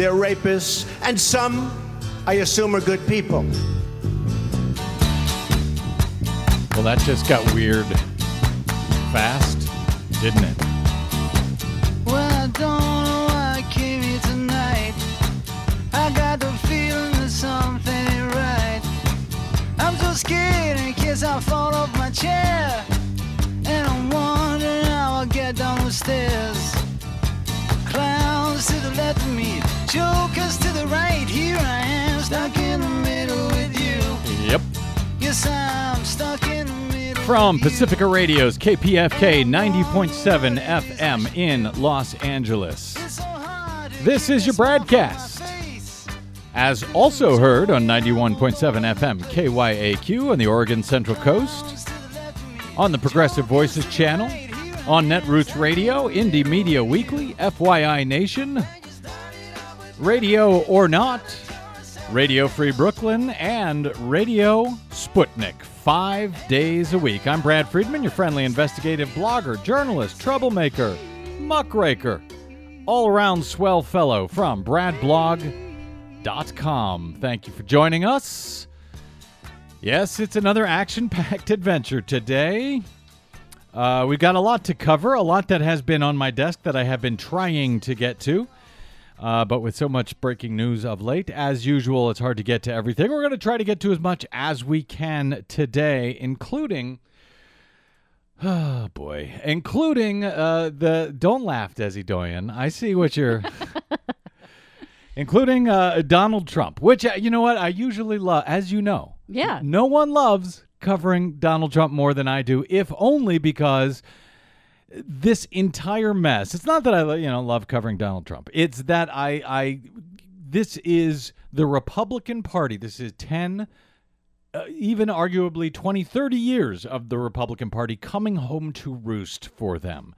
they're rapists, and some, I assume, are good people. Well, that just got weird fast, didn't it? Well, I don't know why I came here tonight. I got the feeling that something ain't right. I'm so scared in case I fall off my chair. And I'm wondering how I'll get down the stairs. Clowns to the left of me, jokers to the right. Here I am, stuck in the middle with you. Yep. Yes, I'm stuck in the middle. From. Pacifica Radio's KPFK 90.7 FM in Los Angeles. It's so hard to This is your keep a smile from my broadcast. As also heard on 91.7 FM KYAQ on the Oregon Central Coast, on the Progressive Voices channel, on Netroots Radio, Indie Media Weekly, FYI Nation, Radio or Not, Radio Free Brooklyn, and Radio Sputnik. Five days a week. I'm Brad Friedman, your friendly investigative blogger, journalist, troublemaker, muckraker, all around swell fellow from BradBlog.com. Thank you for joining us. Yes, it's another action packed adventure today. Uh, we've got a lot to cover, a lot that has been on my desk that I have been trying to get to. Uh, but with so much breaking news of late, as usual, it's hard to get to everything. We're going to try to get to as much as we can today, including, oh boy, including uh, the don't laugh, Desi Doyen. I see what you're, including uh, Donald Trump, which uh, you know what I usually love, as you know. Yeah. No one loves covering Donald Trump more than I do, if only because this entire mess. It's not that I you know love covering Donald Trump. It's that I I this is the Republican Party. This is 10 uh, even arguably 20 30 years of the Republican Party coming home to roost for them.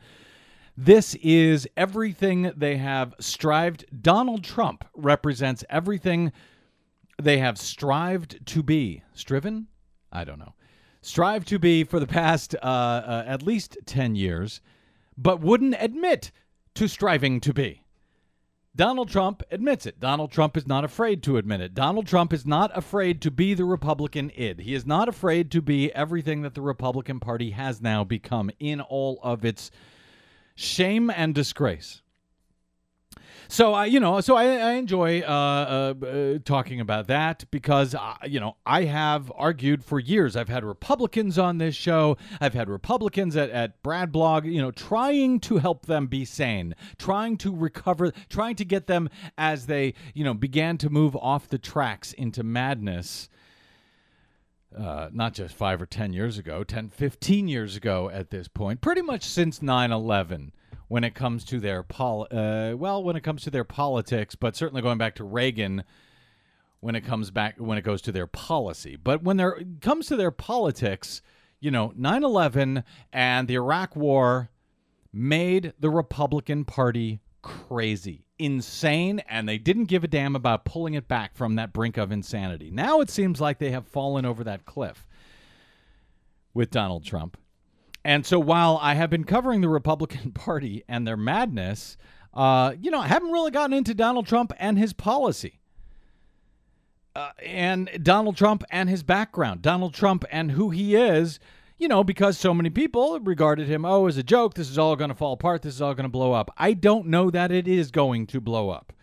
This is everything they have strived Donald Trump represents everything they have strived to be. Striven? I don't know. Strive to be for the past uh, uh, at least 10 years, but wouldn't admit to striving to be. Donald Trump admits it. Donald Trump is not afraid to admit it. Donald Trump is not afraid to be the Republican id. He is not afraid to be everything that the Republican Party has now become in all of its shame and disgrace. So I, you know, so I, I enjoy uh, uh, uh, talking about that because uh, you know I have argued for years. I've had Republicans on this show. I've had Republicans at at Brad Blog. You know, trying to help them be sane, trying to recover, trying to get them as they you know began to move off the tracks into madness. Uh, not just five or 10 years ago, 10, 15 years ago at this point, pretty much since 9 11 when it comes to their pol- uh, well, when it comes to their politics, but certainly going back to Reagan when it comes back when it goes to their policy. But when there comes to their politics, you know, 9/11 and the Iraq war made the Republican Party crazy, insane, and they didn't give a damn about pulling it back from that brink of insanity. Now it seems like they have fallen over that cliff with Donald Trump. And so while I have been covering the Republican Party and their madness, uh, you know, I haven't really gotten into Donald Trump and his policy. Uh, and Donald Trump and his background, Donald Trump and who he is, you know, because so many people regarded him, oh, as a joke, this is all going to fall apart, this is all going to blow up. I don't know that it is going to blow up.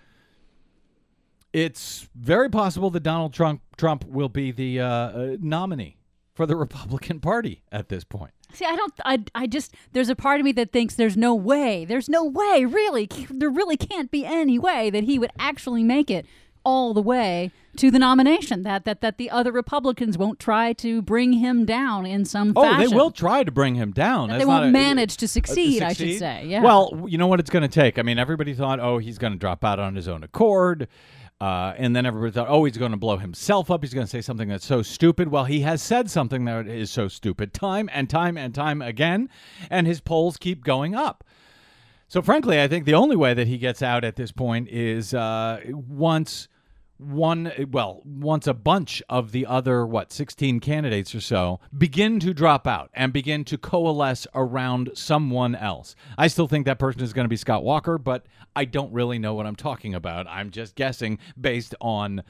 It's very possible that Donald Trump Trump will be the uh, uh, nominee for the Republican Party at this point. See, I don't. I, I just. There's a part of me that thinks there's no way. There's no way, really. There really can't be any way that he would actually make it all the way to the nomination. That that that the other Republicans won't try to bring him down in some Oh, fashion. they will try to bring him down. That they won't a- manage to uh, succeed, I should say, yeah. Well, you know what it's going to take. I mean, everybody thought, oh, he's going to drop out on his own accord. Uh, and then everybody thought, oh, he's going to blow himself up. He's going to say something that's so stupid. Well, he has said something that is so stupid time and time and time again, and his polls keep going up. So, frankly, I think the only way that he gets out at this point is uh, once one well once a bunch of the other what 16 candidates or so begin to drop out and begin to coalesce around someone else i still think that person is going to be scott walker but i don't really know what i'm talking about i'm just guessing based on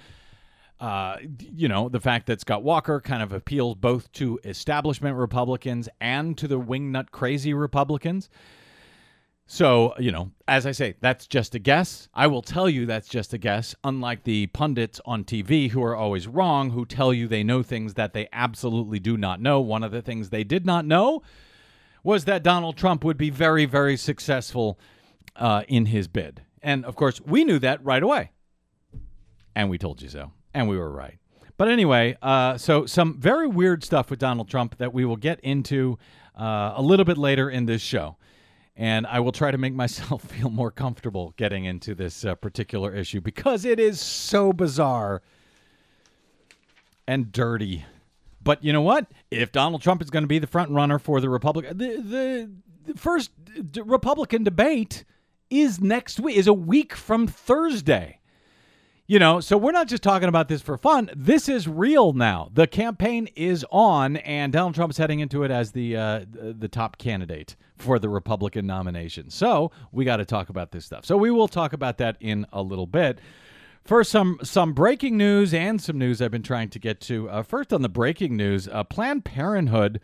uh, you know, the fact that Scott Walker kind of appeals both to establishment Republicans and to the wingnut crazy Republicans. So, you know, as I say, that's just a guess. I will tell you that's just a guess, unlike the pundits on TV who are always wrong, who tell you they know things that they absolutely do not know. One of the things they did not know was that Donald Trump would be very, very successful uh, in his bid. And of course, we knew that right away. And we told you so and we were right. But anyway, uh, so some very weird stuff with Donald Trump that we will get into uh, a little bit later in this show. And I will try to make myself feel more comfortable getting into this uh, particular issue because it is so bizarre and dirty. But you know what? If Donald Trump is going to be the front runner for the Republican, the, the, first Republican debate is next week, is a week from Thursday. You know, so we're not just talking about this for fun. This is real now. The campaign is on, and Donald Trump is heading into it as the uh, the top candidate for the Republican nomination. So we got to talk about this stuff. So we will talk about that in a little bit. First, some some breaking news and some news I've been trying to get to. Uh, first, on the breaking news, uh, Planned Parenthood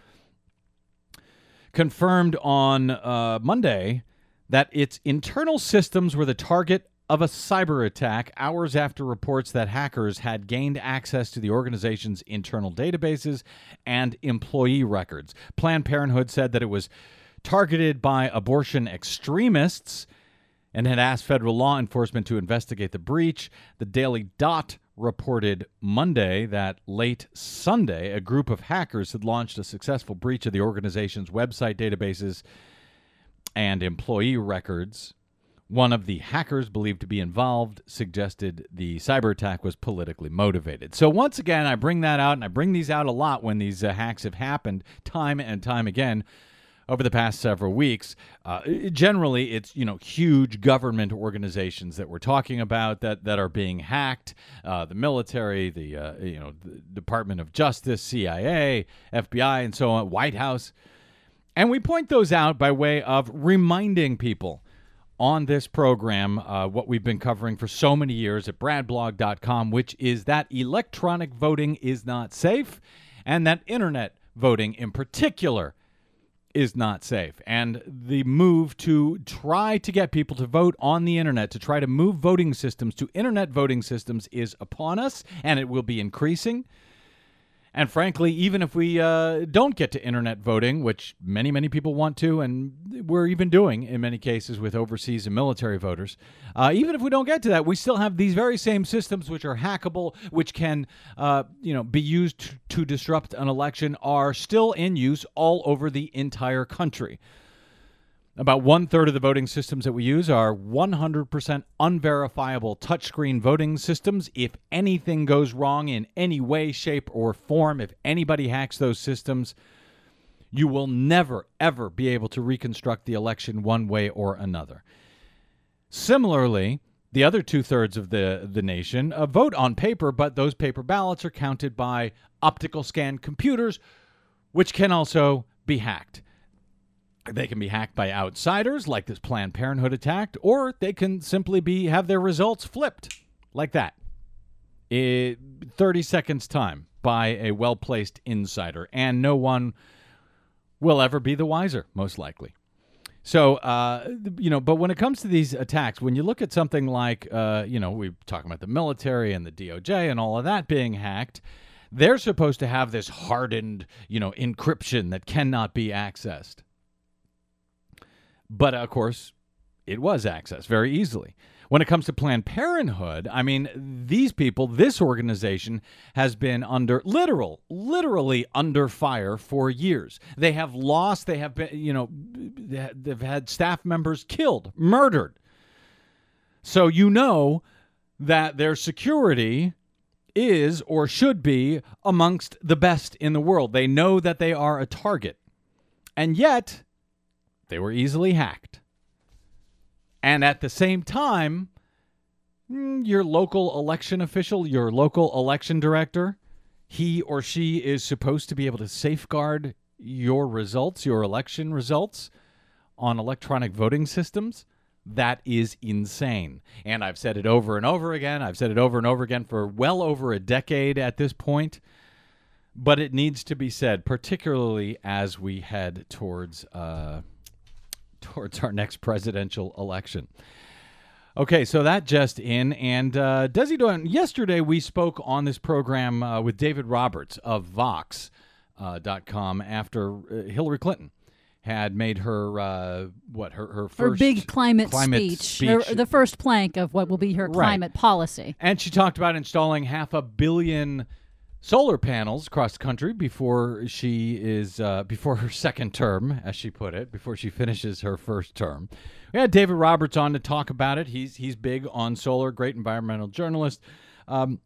confirmed on uh, Monday that its internal systems were the target of a cyber attack hours after reports that hackers had gained access to the organization's internal databases and employee records. Planned Parenthood said that it was targeted by abortion extremists and had asked federal law enforcement to investigate the breach. The Daily Dot reported Monday that late Sunday, a group of hackers had launched a successful breach of the organization's website databases and employee records. One of the hackers believed to be involved suggested the cyber attack was politically motivated. So, once again, I bring that out, and I bring these out a lot when these uh, hacks have happened time and time again over the past several weeks. Uh, generally, it's you know huge government organizations that we're talking about that that are being hacked. Uh, the military, the uh, you know the Department of Justice, CIA, FBI, and so on, White House, and we point those out by way of reminding people on this program uh, what we've been covering for so many years at bradblog.com, which is that electronic voting is not safe and that internet voting in particular is not safe. And the move to try to get people to vote on the internet, to try to move voting systems to internet voting systems, is upon us and it will be increasing. And frankly, even if we uh, don't get to internet voting, which many, many people want to, and we're even doing in many cases with overseas and military voters, uh, even if we don't get to that, we still have these very same systems which are hackable, which can, uh, you know, be used to, to disrupt an election, are still in use all over the entire country. About one third of the voting systems that we use are 100% unverifiable touchscreen voting systems. If anything goes wrong in any way, shape, or form, if anybody hacks those systems, you will never, ever be able to reconstruct the election one way or another. Similarly, the other two thirds of the, the nation uh, vote on paper, but those paper ballots are counted by optical scan computers, which can also be hacked. They can be hacked by outsiders, like this Planned Parenthood attack, or they can simply be have their results flipped, like that. In 30 seconds time by a well placed insider, and no one will ever be the wiser, most likely. So, uh, you know, but when it comes to these attacks, when you look at something like, uh, you know, we're talking about the military and the DOJ and all of that being hacked, they're supposed to have this hardened, you know, encryption that cannot be accessed. But uh, of course, it was accessed very easily. When it comes to Planned Parenthood, I mean, these people, this organization has been under literal, literally under fire for years. They have lost, they have been, you know, they've had staff members killed, murdered. So you know that their security is or should be amongst the best in the world. They know that they are a target. And yet, they were easily hacked. And at the same time, mm, your local election official, your local election director, he or she is supposed to be able to safeguard your results, your election results on electronic voting systems. That is insane. And I've said it over and over again. I've said it over and over again for well over a decade at this point. But it needs to be said, particularly as we head towards uh, towards our next presidential election. Okay, so that just in, and uh, Desi Doyen. Yesterday we spoke on this program uh, with David Roberts of Vox.com after uh, Hillary Clinton had made her uh, what her her first Her big climate, climate speech, speech. her- the first plank of what will be her Right. climate policy. And she talked about installing half a billion solar panels across the country before she is uh, before her second term, as she put it, before she finishes her first term. We had David Roberts on to talk about it. He's he's big on solar, great environmental journalist. Um,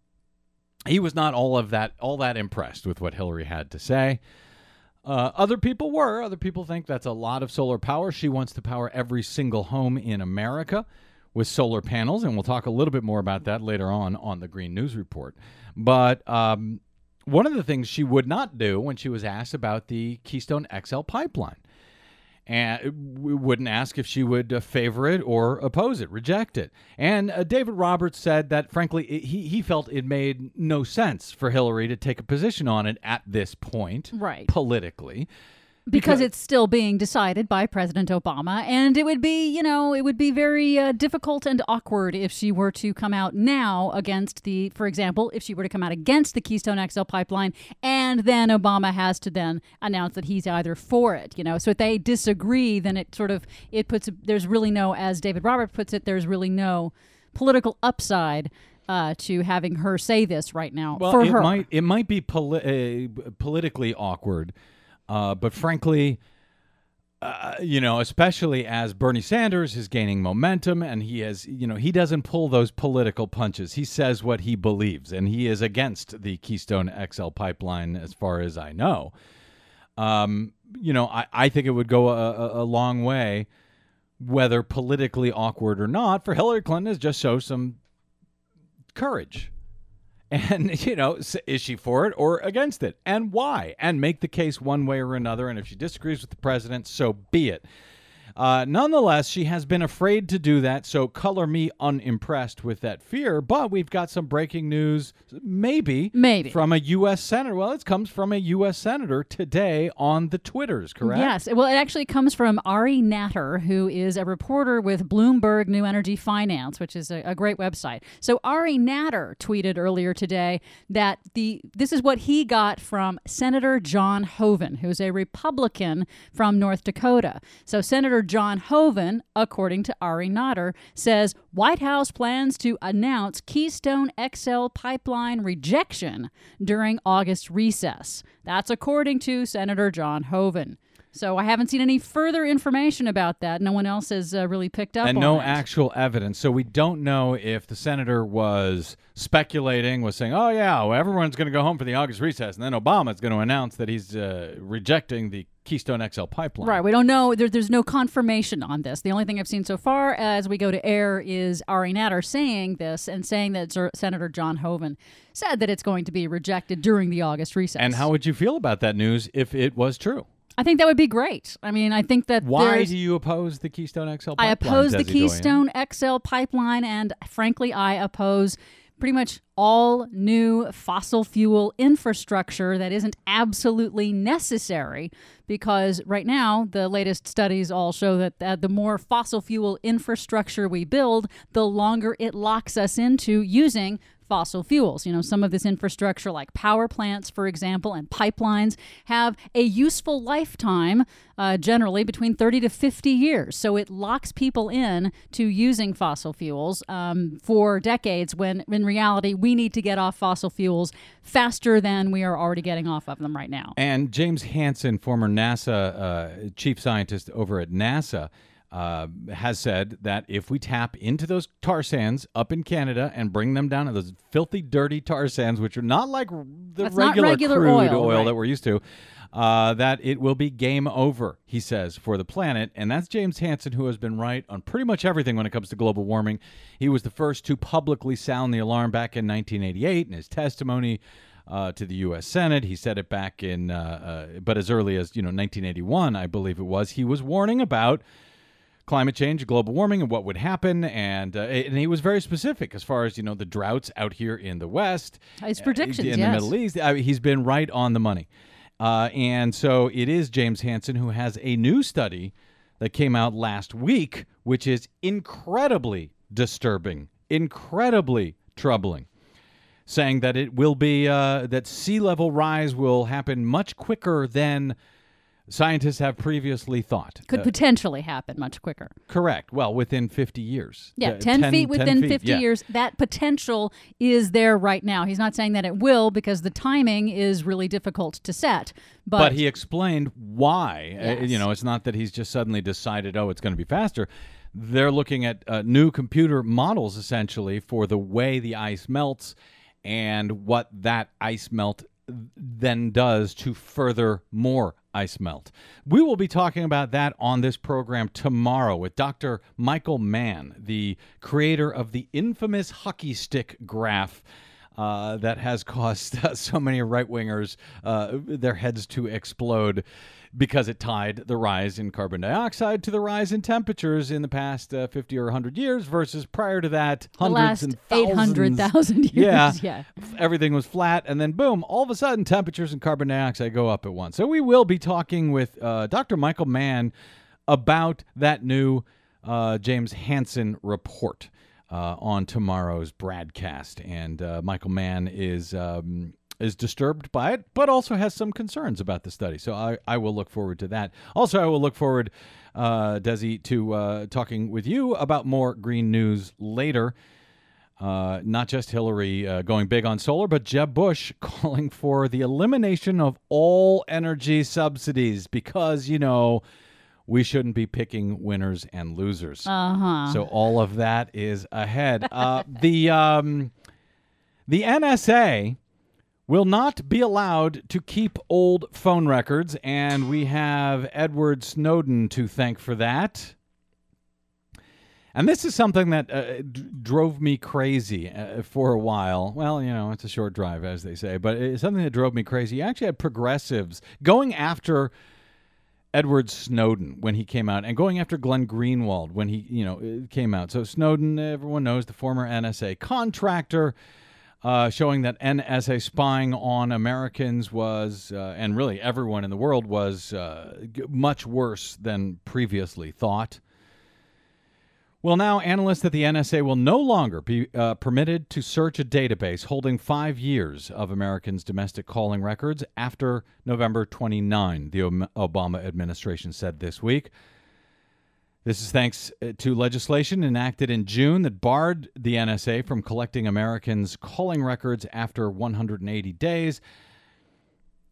he was not all of that all that impressed with what Hillary had to say. Uh, other people were. Other people think that's a lot of solar power. She wants to power every single home in America with solar panels, and we'll talk a little bit more about that later on on the Green News Report. But um, one of the things she would not do when she was asked about the Keystone XL pipeline, and we wouldn't ask if she would uh, favor it or oppose it, reject it. And uh, David Roberts said that, frankly, it, he he felt it made no sense for Hillary to take a position on it at this point, Right. politically. Because it's still being decided by President Obama, and it would be, you know, it would be very uh, difficult and awkward if she were to come out now against the, for example, if she were to come out against the Keystone XL pipeline, and then Obama has to then announce that he's either for it, you know. So if they disagree, then it sort of it puts there's really no, as David Roberts puts it, there's really no political upside. Uh, to having her say this right now Well, for it her, might it might be poli- uh, politically awkward, uh, but frankly, uh, you know, especially as Bernie Sanders is gaining momentum and he has, you know, he doesn't pull those political punches. He says what he believes, and he is against the Keystone XL pipeline, as far as I know. Um, you know, I, I think it would go a, a, a long way, whether politically awkward or not, for Hillary Clinton to just show some courage. And, you know, is she for it or against it? And why? And make the case one way or another. And if she disagrees with the president, so be it. Uh, nonetheless, she has been afraid to do that, so color me unimpressed with that fear. But we've got some breaking news, maybe, Maybe. from a U.S. senator. Well, it comes from a U.S. senator today on the Twitters, correct? Yes. Well, it actually comes from Ari Natter, who is a reporter with Bloomberg New Energy Finance, which is a, a great website. So Ari Natter tweeted earlier today that the this is what he got from Senator John Hoeven, who's a Republican from North Dakota. So Senator John Hoeven, according to Ari Natter, says White House plans to announce Keystone XL pipeline rejection during August recess. That's according to Senator John Hoeven. So I haven't seen any further information about that. No one else has uh, really picked up and no it. actual evidence. So we don't know if the senator was speculating, was saying, "Oh yeah, well, everyone's going to go home for the August recess," and then Obama's going to announce that he's uh, rejecting the Keystone XL pipeline. Right, we don't know. There, there's no confirmation on this. The only thing I've seen so far as we go to air is Ari Natter saying this and saying that Zer- Senator John Hoeven said that it's going to be rejected during the August recess. And how would you feel about that news if it was true? I think that would be great. I mean, I think that Why do you oppose the Keystone XL pipeline? I oppose the? Keystone XL pipeline, and frankly, I oppose pretty much all new fossil fuel infrastructure that isn't absolutely necessary because right now the latest studies all show that uh, the more fossil fuel infrastructure we build the longer it locks us into using fossil fuels. You know, some of this infrastructure, like power plants, for example, and pipelines, have a useful lifetime, uh, generally between 30 to 50 years. So it locks people in to using fossil fuels um, for decades when, in reality, we need to get off fossil fuels faster than we are already getting off of them right now. And James Hansen, former NASA uh, chief scientist over at NASA, uh, has said that if we tap into those tar sands up in Canada and bring them down to those filthy, dirty tar sands, which are not like the regular, regular crude oil, right. that we're used to, uh, that it will be game over, he says, for the planet. And that's James Hansen, who has been right on pretty much everything when it comes to global warming. He was the first to publicly sound the alarm back in 1988 in his testimony. Uh, to the U.S. Senate, he said it back in, uh, uh, but as early as you know, 1981, I believe it was. He was warning about climate change, global warming, and what would happen. And uh, and he was very specific as far as you know the droughts out here in the West, His uh, predictions, in yes. the Middle East. I mean, he's been right on the money. Uh, and so it is James Hansen who has a new study that came out last week, which is incredibly disturbing, incredibly troubling saying that it will be uh, that sea level rise will happen much quicker than scientists have previously thought. Could Uh, potentially happen much quicker. correct. Well, within 50 years. Yeah, Uh, 10, feet 10 within feet, 50 yeah. years. That potential is there right now. He's not saying that it will because the timing is really difficult to set. But, But he explained why. Uh, you know, it's not that he's just suddenly decided, oh, it's going to be faster. They're looking at uh, new computer models essentially for the way the ice melts and what that ice melt then does to further more ice melt. We will be talking about that on this program tomorrow with Dr. Michael Mann, the creator of the infamous hockey stick graph uh, that has caused uh, so many right wingers uh, their heads to explode because it tied the rise in carbon dioxide to the rise in temperatures in the past uh, 50 or 100 years versus prior to that the hundreds last and 800,000 years. Yeah. yeah. everything was flat and then boom all of a sudden temperatures and carbon dioxide go up at once so we will be talking with uh, dr michael mann about that new uh, james hansen report uh, on tomorrow's broadcast and uh, michael mann is um, is disturbed by it, but also has some concerns about the study. So I, I will look forward to that. Also, I will look forward, uh, Desi, to uh, talking with you about more green news later. Uh, not just Hillary uh, going big on solar, but Jeb Bush calling for the elimination of all energy subsidies because, you know, we shouldn't be picking winners and losers. Uh huh. So all of that is ahead. Uh, the um, the NSA will not be allowed to keep old phone records, and we have Edward Snowden to thank for that. And this is something that uh, d- drove me crazy uh, for a while. Well, you know, it's a short drive, as they say, but it's something that drove me crazy. You actually had progressives going after Edward Snowden when he came out, and going after Glenn Greenwald when he, you know, came out. So Snowden, everyone knows, the former NSA contractor, uh, showing that NSA spying on Americans was, uh, and really everyone in the world was, uh, much worse than previously thought. Well, now analysts at the NSA will no longer be uh, permitted to search a database holding five years of Americans' domestic calling records after November 29, the Obama administration said this week. This is thanks uh, to legislation enacted in June that barred the NSA from collecting Americans' calling records after 180 days.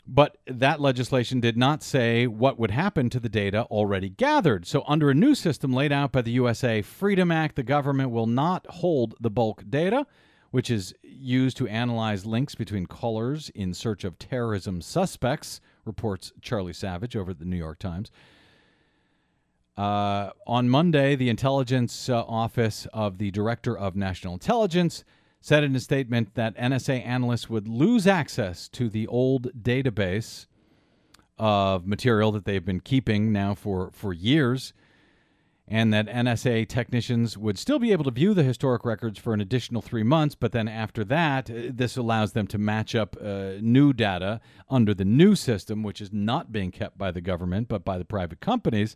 But that legislation did not say what would happen to the data already gathered. So, under a new system laid out by the USA Freedom Act, the government will not hold the bulk data, which is used to analyze links between callers in search of terrorism suspects, reports Charlie Savage over at the New York Times. Uh, on Monday, the intelligence uh, office of the Director of National Intelligence said in a statement that NSA analysts would lose access to the old database of material that they've been keeping now for, for years, and that NSA technicians would still be able to view the historic records for an additional three months, but then after that, uh, this allows them to match up uh, new data under the new system, which is not being kept by the government but by the private companies.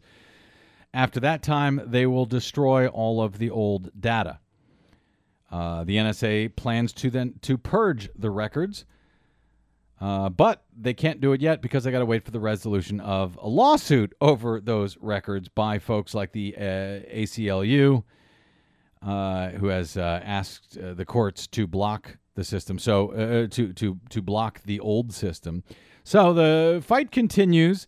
After that time, they will destroy all of the old data. Uh, the NSA plans to then to purge the records, uh, but they can't do it yet because they got to wait for the resolution of a lawsuit over those records by folks like the uh, ACLU, uh, who has uh, asked the courts to block the system. So to to to block the old system. So the fight continues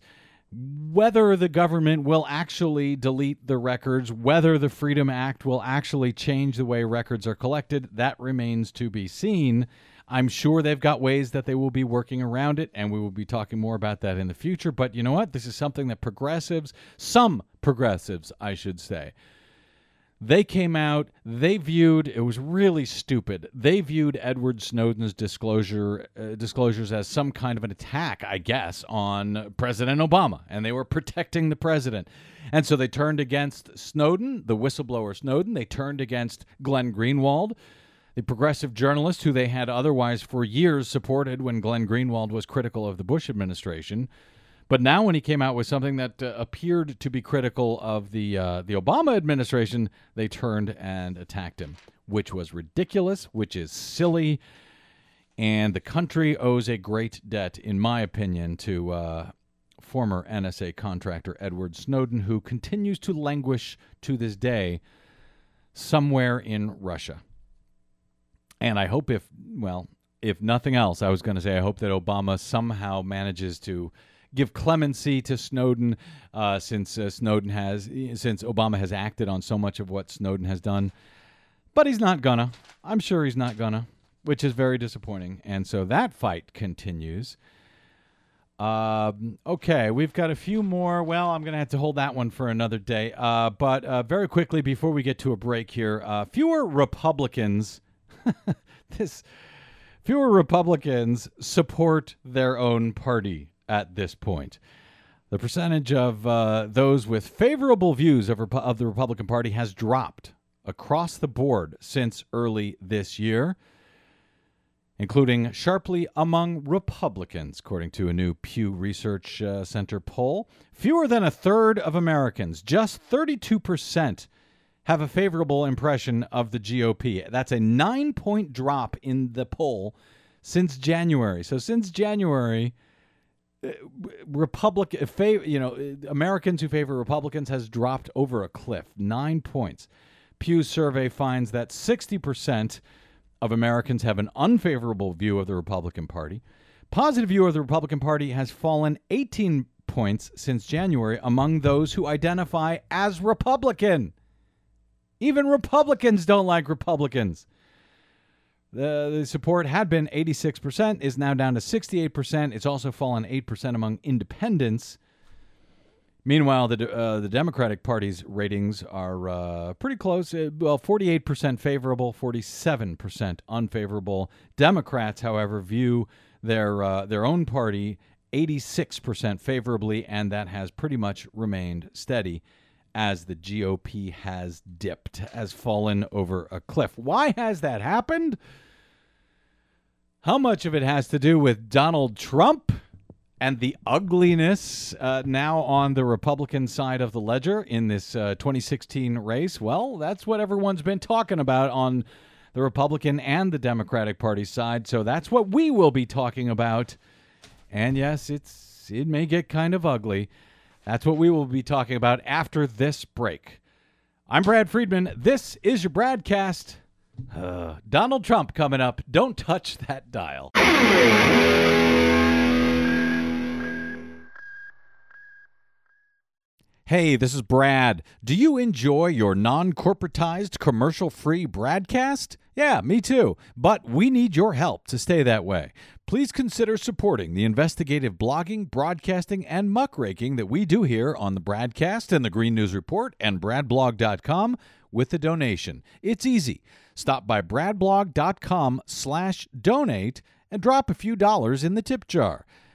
Whether the government will actually delete the records, whether the Freedom Act will actually change the way records are collected, that remains to be seen. I'm sure they've got ways that they will be working around it, and we will be talking more about that in the future. But you know what? This is something that progressives, some progressives, I should say, they came out, they viewed it was really stupid. They viewed Edward Snowden's disclosure uh, disclosures as some kind of an attack, I guess, on President Obama, and they were protecting the president. And so they turned against Snowden, the whistleblower Snowden. They turned against Glenn Greenwald, the progressive journalist who they had otherwise for years supported when Glenn Greenwald was critical of the Bush administration. But now, when he came out with something that uh, appeared to be critical of the uh, the Obama administration, they turned and attacked him, which was ridiculous, which is silly, and the country owes a great debt, in my opinion, to uh, former NSA contractor Edward Snowden, who continues to languish to this day somewhere in Russia. And I hope, if well, if nothing else, I was going to say I hope that Obama somehow manages to give clemency to Snowden, uh, since uh, Snowden has since Obama has acted on so much of what Snowden has done. But he's not gonna. I'm sure he's not gonna, which is very disappointing. And so that fight continues. Um, okay, we've got a few more. Well, I'm going to have to hold that one for another day. Uh, but uh, very quickly, before we get to a break here, uh, fewer Republicans. this fewer Republicans support their own party at this point. The percentage of uh, those with favorable views of, Repu- of the Republican Party has dropped across the board since early this year, including sharply among Republicans, according to a new Pew Research uh, Center poll. Fewer than a third of Americans, just 32%, have a favorable impression of the GOP. That's a nine point drop in the poll since January. So, since January, Republic, uh, fav- you know, uh, Americans who favor Republicans has dropped over a cliff, nine points. Pew's survey finds that 60% of Americans have an unfavorable view of the Republican Party. Positive view of the Republican Party has fallen 18 points since January among those who identify as Republican. Even Republicans don't like Republicans. The, the support had been 86%, is now down to 68%. It's also fallen 8% among independents. Meanwhile, the uh, the Democratic Party's ratings are uh, pretty close. Uh, well, 48% favorable, 47% unfavorable. Democrats, however, view their uh, their own party 86% favorably, and that has pretty much remained steady as the GOP has dipped, has fallen over a cliff. Why has that happened? How much of it has to do with Donald Trump and the ugliness uh, now on the Republican side of the ledger in this uh, 2016 race? Well, that's what everyone's been talking about on the Republican and the Democratic Party side. So that's what we will be talking about. And yes, it's it may get kind of ugly. That's what we will be talking about after this break. I'm Brad Friedman. This is your Bradcast. Uh, Donald Trump coming up. Don't touch that dial. Hey, this is Brad. Do you enjoy your non corporatized, commercial free broadcast? Yeah, me too. But we need your help to stay that way. Please consider supporting the investigative blogging, broadcasting, and muckraking that we do here on the Bradcast and the Green News Report and bradblog.com with a donation. It's easy. Stop by bradblog.com slash donate and drop a few dollars in the tip jar.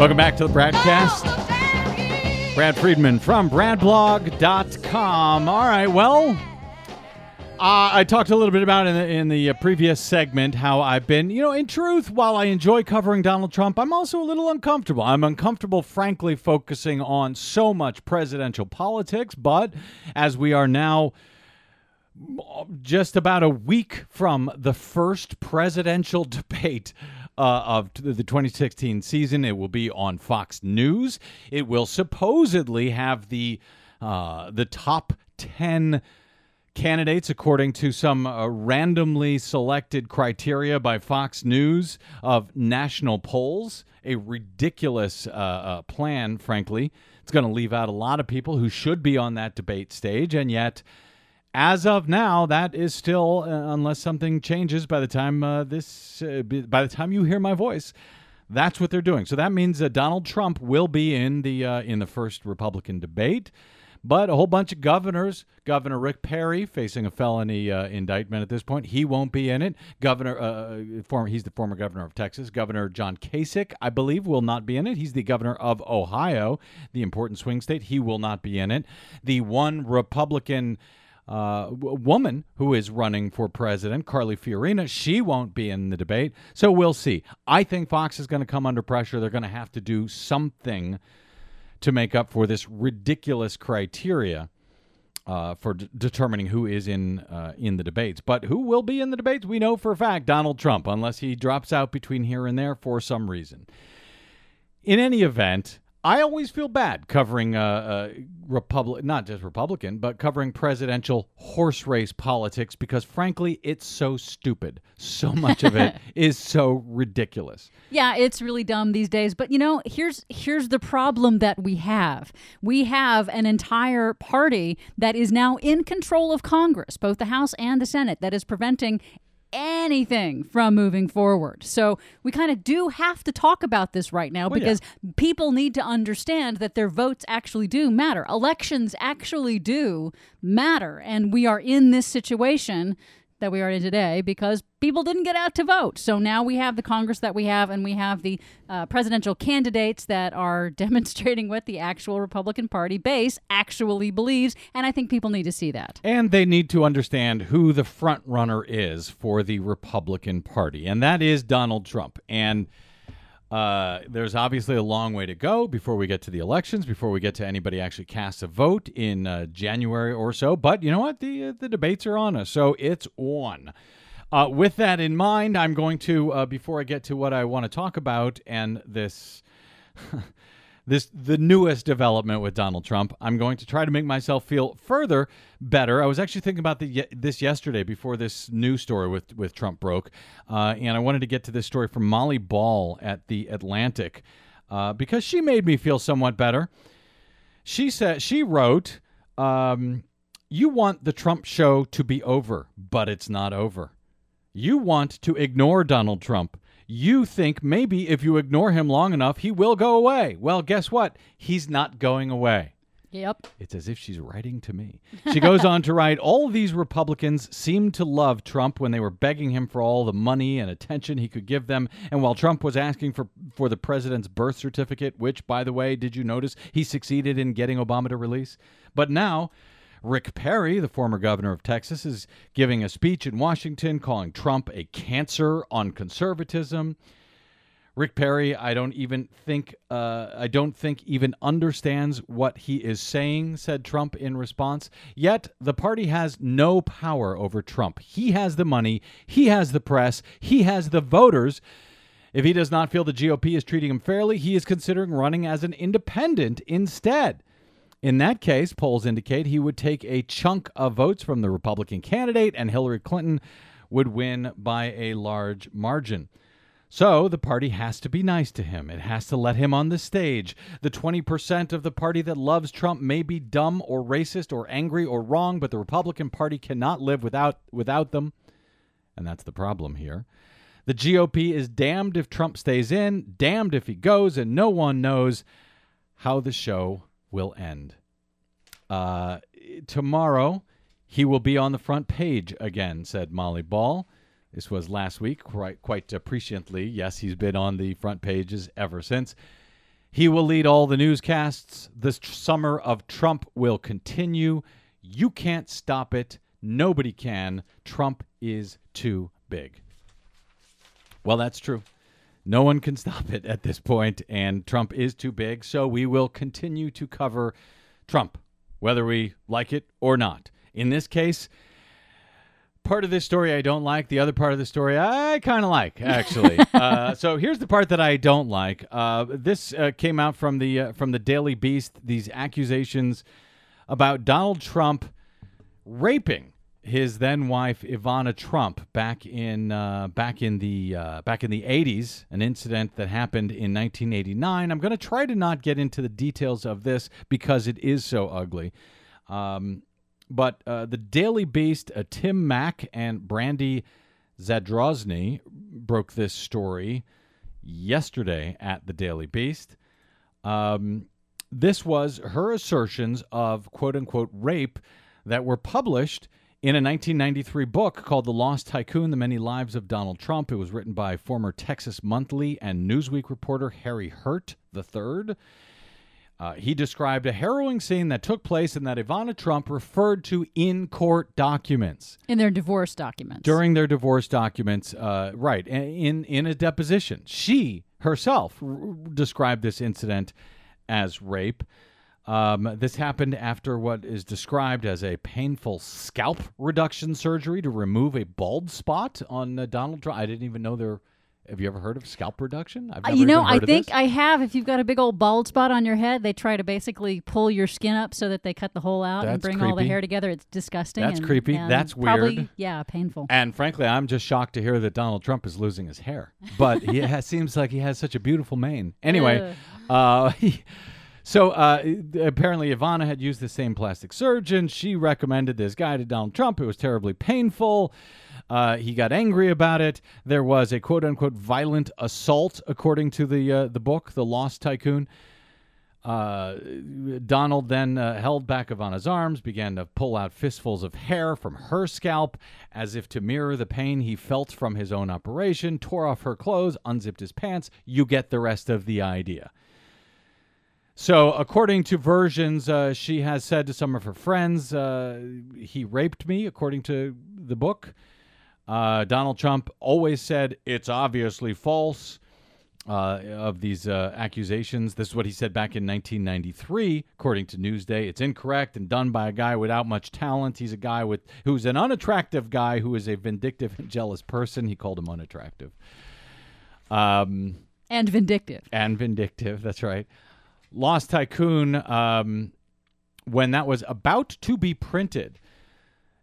Welcome back to the Bradcast. Brad Friedman from bradblog.com. All right, well, Uh, I talked a little bit about in the, in the uh, previous segment how I've been, you know, in truth, while I enjoy covering Donald Trump, I'm also a little uncomfortable. I'm uncomfortable, frankly, focusing on so much presidential politics. But as we are now just about a week from the first presidential debate uh, of the 2016 season. It will be on Fox News. It will supposedly have the uh, the top 10 candidates according to some uh, randomly selected criteria by Fox News of national polls. A ridiculous uh, uh, plan, frankly. It's going to leave out a lot of people who should be on that debate stage, and yet as of now, that is still, uh, unless something changes by the time uh, this, uh, by the time you hear my voice, that's what they're doing. So that means that Donald Trump will be in the uh, in the first Republican debate, but a whole bunch of governors, Governor Rick Perry facing a felony uh, indictment at this point, he won't be in it. Governor, uh, former, he's the former governor of Texas. Governor John Kasich, I believe, will not be in it. He's the governor of Ohio, the important swing state. He will not be in it. The one Republican uh, woman who is running for president, Carly Fiorina, she won't be in the debate. So we'll see. I think Fox is going to come under pressure. They're going to have to do something to make up for this ridiculous criteria uh, for d- determining who is in uh, in the debates. But who will be in the debates? We know for a fact Donald Trump, unless he drops out between here and there for some reason. In any event, I always feel bad covering uh, uh, Republic, not just Republican, but covering presidential horse race politics because, frankly, it's so stupid. So much of it is so ridiculous. Yeah, it's really dumb these days. But you know, here's here's the problem that we have. We have an entire party that is now in control of Congress, both the House and the Senate, that is preventing anything from moving forward. So we kind of do have to talk about this right now Well, yeah. because people need to understand that their votes actually do matter. Elections actually do matter. And we are in this situation that we are in today because people didn't get out to vote. So now we have the Congress that we have, and we have the uh, presidential candidates that are demonstrating what the actual Republican Party base actually believes. And I think people need to see that. And they need to understand who the front runner is for the Republican Party, and that is Donald Trump. And uh, there's obviously a long way to go before we get to the elections, before we get to anybody actually casts a vote in uh, January or so. But you know what? The uh, the debates are on us, so it's on. Uh, with that in mind, I'm going to uh, before I get to what I want to talk about and this. This the newest development with Donald Trump. I'm going to try to make myself feel further better. I was actually thinking about the, this yesterday before this news story with with Trump broke, uh, and I wanted to get to this story from Molly Ball at the Atlantic uh, because she made me feel somewhat better. She said she wrote, um, "You want the Trump show to be over, but it's not over. You want to ignore Donald Trump." You think maybe if you ignore him long enough, he will go away. Well, guess what? He's not going away. Yep. It's as if she's writing to me. She goes on to write All these Republicans seemed to love Trump when they were begging him for all the money and attention he could give them. And while Trump was asking for, for the president's birth certificate, which, by the way, did you notice he succeeded in getting Obama to release? But now, Rick Perry, the former governor of Texas, is giving a speech in Washington calling Trump a cancer on conservatism. Rick Perry, I don't even think uh, I don't think even understands what he is saying," said Trump in response. Yet the party has no power over Trump. He has the money, he has the press, he has the voters. If he does not feel the GOP is treating him fairly, he is considering running as an independent instead. In that case, polls indicate he would take a chunk of votes from the Republican candidate, and Hillary Clinton would win by a large margin. So the party has to be nice to him. It has to let him on the stage. The 20% of the party that loves Trump may be dumb or racist or angry or wrong, but the Republican Party cannot live without without them. And that's the problem here. The GOP is damned if Trump stays in, damned if he goes, and no one knows how the show will end. Uh, tomorrow, he will be on the front page again, said Molly Ball. This was last week, quite, quite. Yes, he's been on the front pages ever since. He will lead all the newscasts. Tr- summer of Trump will continue. You can't stop it. Nobody can. Trump is too big. Well, that's true. No one can stop it at this point, and Trump is too big. So we will continue to cover Trump, whether we like it or not. In this case, part of this story I don't like. The other part of the story I kind of like, actually. uh, so here's the part that I don't like. Uh, this uh, came out from the uh, from the Daily Beast. These accusations about Donald Trump raping his then wife Ivana Trump back in uh, back in the uh, back in the 80s, an incident that happened in 1989. I'm going to try to not get into the details of this because it is so ugly. Um, but uh, the Daily Beast, uh, Tim Mack and Brandy Zadrozny broke this story yesterday at the Daily Beast. Um, this was her assertions of quote unquote rape that were published in a 1993 book called The Lost Tycoon The Many Lives of Donald Trump. It was written by former Texas Monthly and Newsweek reporter Harry Hurt III. Uh, he described a harrowing scene that took place and that Ivana Trump referred to in court documents in their divorce documents. during their divorce documents. Uh, right in in a deposition, she herself r- described this incident as rape. Um, this happened after what is described as a painful scalp reduction surgery to remove a bald spot on uh, Donald Trump. I didn't even know there. Have you ever heard of scalp reduction? I've Uh, never you know, I think this. I have. If you've got a big old bald spot on your head, they try to basically pull your skin up so that they cut the hole out and That's bring all the hair together. It's disgusting. That's and- creepy. and That's probably, weird. Yeah, painful. And frankly, I'm just shocked to hear that Donald Trump is losing his hair. But he has, seems like he has such a beautiful mane. Anyway, uh, so uh, apparently Ivana had used the same plastic surgeon. She recommended this guy to Donald Trump. It was terribly painful. Uh, he got angry about it. There was a quote unquote violent assault, according to the uh, the book, The Lost Tycoon. Uh, Donald then uh, held back Ivana's arms, began to pull out fistfuls of hair from her scalp as if to mirror the pain he felt from his own operation, tore off her clothes, unzipped his pants. You get the rest of the idea. So, according to versions, uh, she has said to some of her friends, uh, he raped me, according to the book. Uh, Donald Trump always said, it's obviously false uh, of these uh, accusations. This is what he said back in 1993, according to Newsday. It's incorrect and done by a guy without much talent. He's a guy with who's an unattractive guy who is a vindictive and jealous person. He called him unattractive. Um, and vindictive. and vindictive. That's right. Lost Tycoon. Um, when that was about to be printed,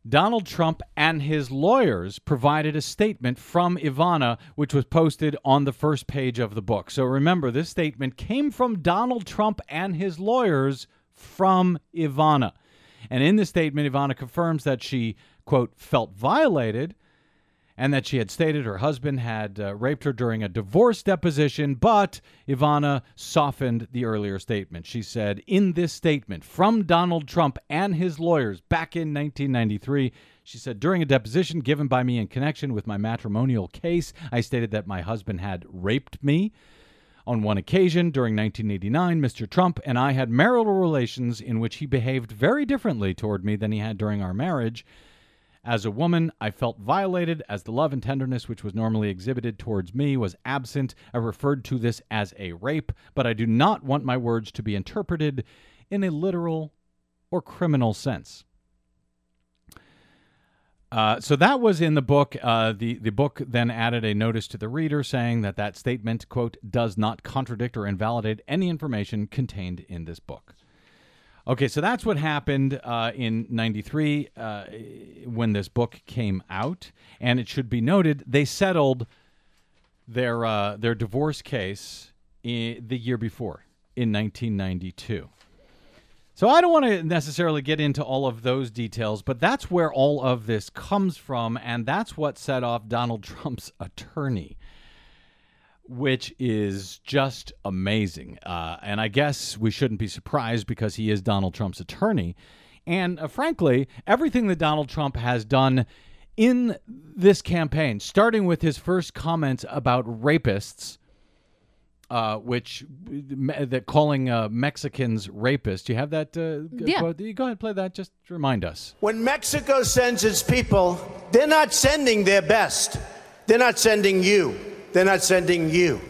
Donald Trump and his lawyers provided a statement from Ivana, which was posted on the first page of the book. So remember, this statement came from Donald Trump and his lawyers from Ivana. And in the statement, Ivana confirms that she, quote, felt violated and that she had stated her husband had uh, raped her during a divorce deposition, but Ivana softened the earlier statement. She said, In this statement from Donald Trump and his lawyers back in 1993, she said, During a deposition given by me in connection with my matrimonial case, I stated that my husband had raped me. On one occasion, during 1989, Mr. Trump and I had marital relations in which he behaved very differently toward me than he had during our marriage. As a woman, I felt violated as the love and tenderness which was normally exhibited towards me was absent. I referred to this as a rape, but I do not want my words to be interpreted in a literal or criminal sense. Uh, so that was in the book. Uh, the the book then added a notice to the reader saying that that statement quote does not contradict or invalidate any information contained in this book. Okay, so that's what happened uh, in '93 uh, when this book came out, and it should be noted they settled their uh, their divorce case i the year before in 1992. So I don't want to necessarily get into all of those details, but that's where all of this comes from, and that's what set off Donald Trump's attorney which is just amazing. Uh, and I guess we shouldn't be surprised because he is Donald Trump's attorney. And uh, frankly, everything that Donald Trump has done in this campaign, starting with his first comments about rapists, uh, which that calling uh, Mexicans rapists. You have that? Uh, Yeah. quote? You go ahead and play that. Just remind us. When Mexico sends its people, they're not sending their best. They're not sending you. They're not sending you.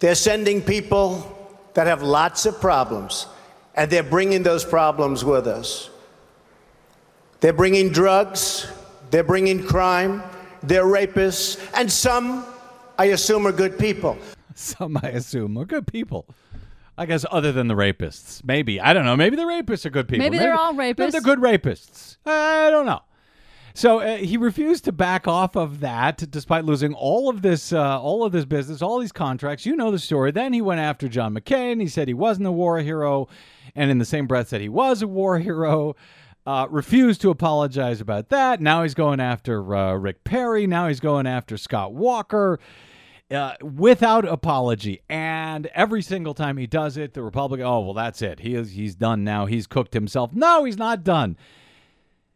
They're sending people that have lots of problems, and they're bringing those problems with us. They're bringing drugs, they're bringing crime, they're rapists, and some, I assume, are good people. Some, I assume, are good people. I guess other than the rapists, maybe I don't know. Maybe the rapists are good people. Maybe they're all maybe rapists. They're good rapists. I don't know. So uh, he refused to back off of that, despite losing all of this, uh, all of this business, all these contracts. You know the story. Then he went after John McCain. He said he wasn't a war hero, and in the same breath said he was a war hero. Uh, refused to apologize about that. Now he's going after uh, Rick Perry. Now he's going after Scott Walker uh, without apology. And every single time he does it, the Republican, oh well, that's it. He is he's done now. He's cooked himself. No, he's not done.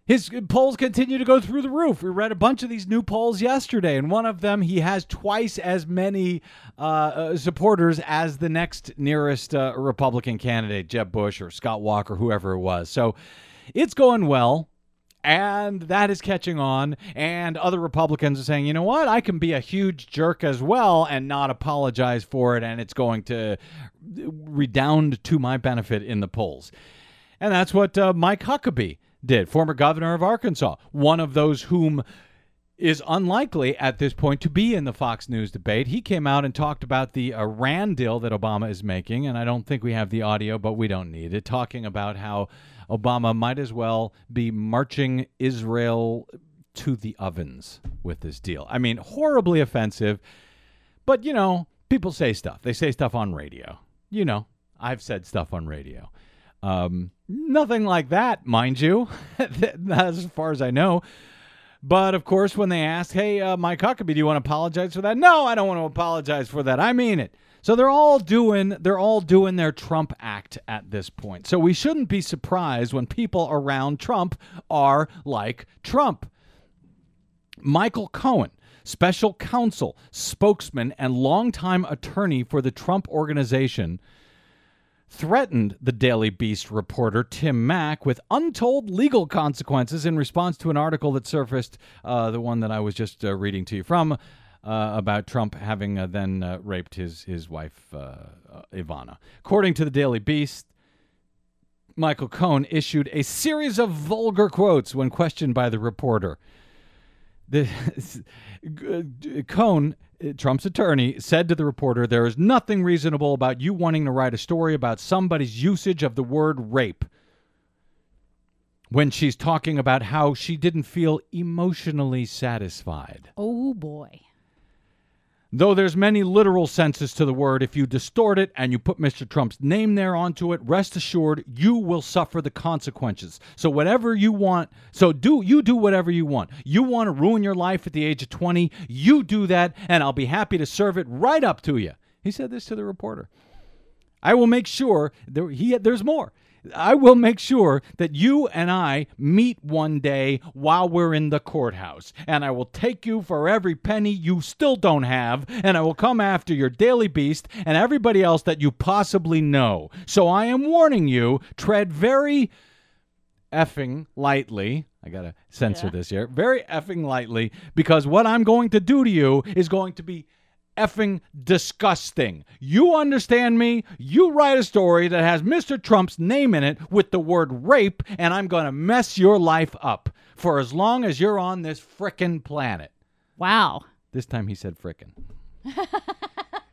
His polls continue to go through the roof. We read a bunch of these new polls yesterday, and one of them he has twice as many uh, uh, supporters as the next nearest uh, Republican candidate, Jeb Bush or Scott Walker, whoever it was. So it's going well and that is catching on and other republicans are saying you know what i can be a huge jerk as well and not apologize for it and it's going to redound to my benefit in the polls and that's what uh, mike huckabee did former governor of arkansas one of those whom is unlikely at this point to be in the Fox News debate. He came out and talked about the Iran deal that Obama is making, and I don't think we have the audio, but we don't need it, talking about how Obama might as well be marching Israel to the ovens with this deal. I mean, horribly offensive, but you know, people say stuff. They say stuff on radio. You know, I've said stuff on radio. Um, nothing like that, mind you, as far as I know. But of course, when they ask, "Hey, uh, Mike Huckabee, do you want to apologize for that?" No, I don't want to apologize for that. I mean it. So they're all doing they're all doing their Trump act at this point. So we shouldn't be surprised when people around Trump are like Trump. Michael Cohen, special counsel, spokesman, and longtime attorney for the Trump organization, threatened the Daily Beast reporter Tim Mak with untold legal consequences in response to an article that surfaced, uh, the one that I was just uh, reading to you from, uh, about Trump having uh, then uh, raped his his wife uh, Ivana. According to the Daily Beast. Michael Cohen issued a series of vulgar quotes when questioned by the reporter. The Cohn, Trump's attorney, said to the reporter, "There is nothing reasonable about you wanting to write a story about somebody's usage of the word rape." When she's talking about how she didn't feel emotionally satisfied. Oh boy. Though there's many literal senses to the word, if you distort it and you put Mr. Trump's name there onto it, rest assured you will suffer the consequences. So whatever you want, so do you do whatever you want. You want to ruin your life at the age of 20, you do that and I'll be happy to serve it right up to you. He said this to the reporter. I will make sure there he there's more. I will make sure that you and I meet one day while we're in the courthouse, and I will take you for every penny you still don't have, and I will come after your Daily Beast and everybody else that you possibly know. So I am warning you, tread very effing lightly. I got to censor this here. Very effing lightly because what I'm going to do to you is going to be effing disgusting. You understand me? You write a story that has Mr. Trump's name in it with the word rape, and I'm going to mess your life up for as long as you're on this frickin' planet. Wow. This time he said frickin'.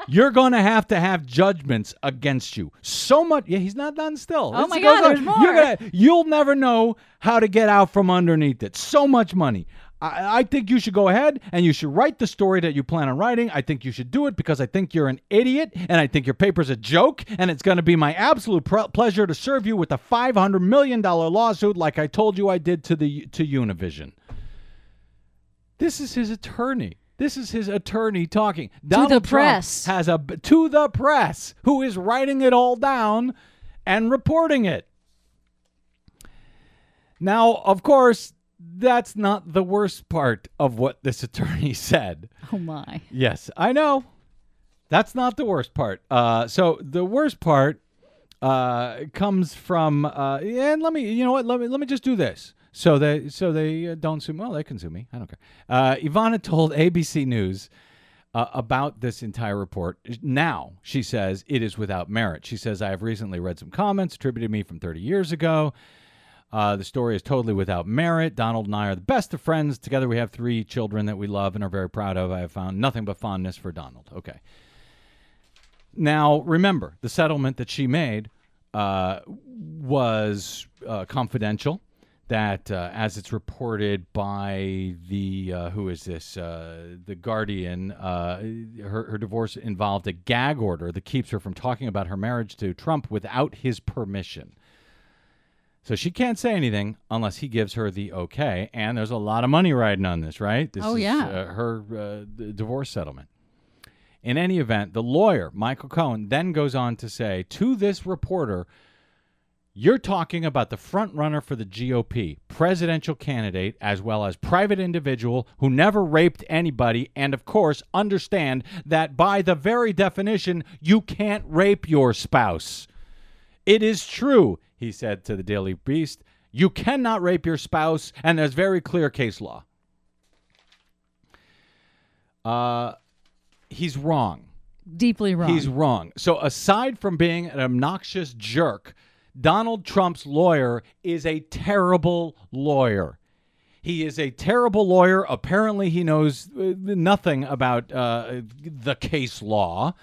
You're going to have to have judgments against you. So much. Yeah, he's not done still. Oh my God, on. there's more. You're gonna, you'll never know how to get out from underneath it. So much money. I, I think you should go ahead and you should write the story that you plan on writing. I think you should do it because I think you're an idiot and I think your paper's a joke. And it's going to be my absolute pr- pleasure to serve you with a $500 million lawsuit like I told you I did to, the, to Univision. This is his attorney. This is his attorney talking. Donald the Trump press. has a to the press who is writing it all down and reporting it. Now, of course, that's not the worst part of what this attorney said. Oh my. Yes, I know. That's not the worst part. Uh, so the worst part uh, comes from. Uh, and let me, you know what? Let me let me just do this. So they so they uh, don't sue. me. Well, they can sue me. I don't care. Uh, Ivana told ABC News. Uh, about this entire report. Now, she says it is without merit. She says, I have recently read some comments attributed to me from 30 years ago. Uh, the story is totally without merit. Donald and I are the best of friends. Together, we have three children that we love and are very proud of. I have found nothing but fondness for Donald. Okay. Now, remember, the settlement that she made uh, was uh, confidential. That, uh, as it's reported by the uh, who is this, uh, the Guardian, her, her divorce involved a gag order that keeps her from talking about her marriage to Trump without his permission. So she can't say anything unless he gives her the okay. And there's a lot of money riding on this, right? This Oh, is, yeah. uh, her uh, divorce settlement. In any event, the lawyer, Michael Cohen, then goes on to say to this reporter, You're talking about the front runner for the GOP, presidential candidate, as well as private individual who never raped anybody, and of course, understand that by the very definition, you can't rape your spouse. It is true, he said to the Daily Beast. You cannot rape your spouse, and there's very clear case law. Uh, he's wrong. Deeply wrong. He's wrong. So, aside from being an obnoxious jerk, Donald Trump's lawyer is a terrible lawyer. He is a terrible lawyer. Apparently, he knows uh, nothing about uh, the case law.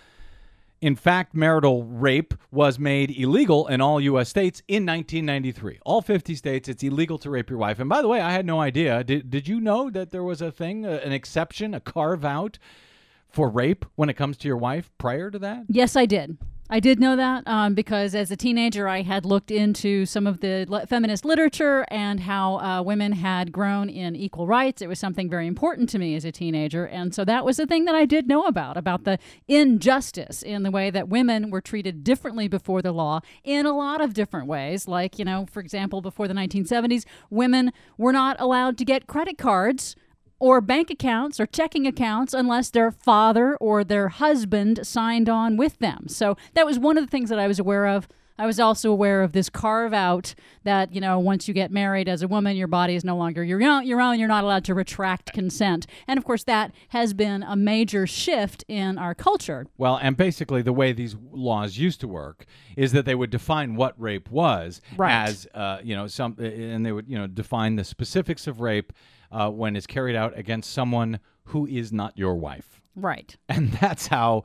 In fact, marital rape was made illegal in all U.S. states in 1993. All 50 states, it's illegal to rape your wife. And by the way, I had no idea. Did, did you know that there was a thing, uh, an exception, a carve out for rape when it comes to your wife prior to that? Yes, I did. I did know that um, because as a teenager, I had looked into some of the le- feminist literature and how uh, women had grown in equal rights. It was something very important to me as a teenager. And so that was the thing that I did know about, about the injustice in the way that women were treated differently before the law in a lot of different ways. Like, you know, for example, before the 1970s, women were not allowed to get credit cards or bank accounts or checking accounts unless their father or their husband signed on with them. So that was one of the things that I was aware of. I was also aware of this carve out that, you know, once you get married as a woman, your body is no longer your own, your own. You're not allowed to retract consent. And of course, that has been a major shift in our culture. Well, and basically, the way these laws used to work is that they would define what rape was Right. as, uh, you know, some, and they would, you know, define the specifics of rape uh, when it's carried out against someone who is not your wife, Right. and that's how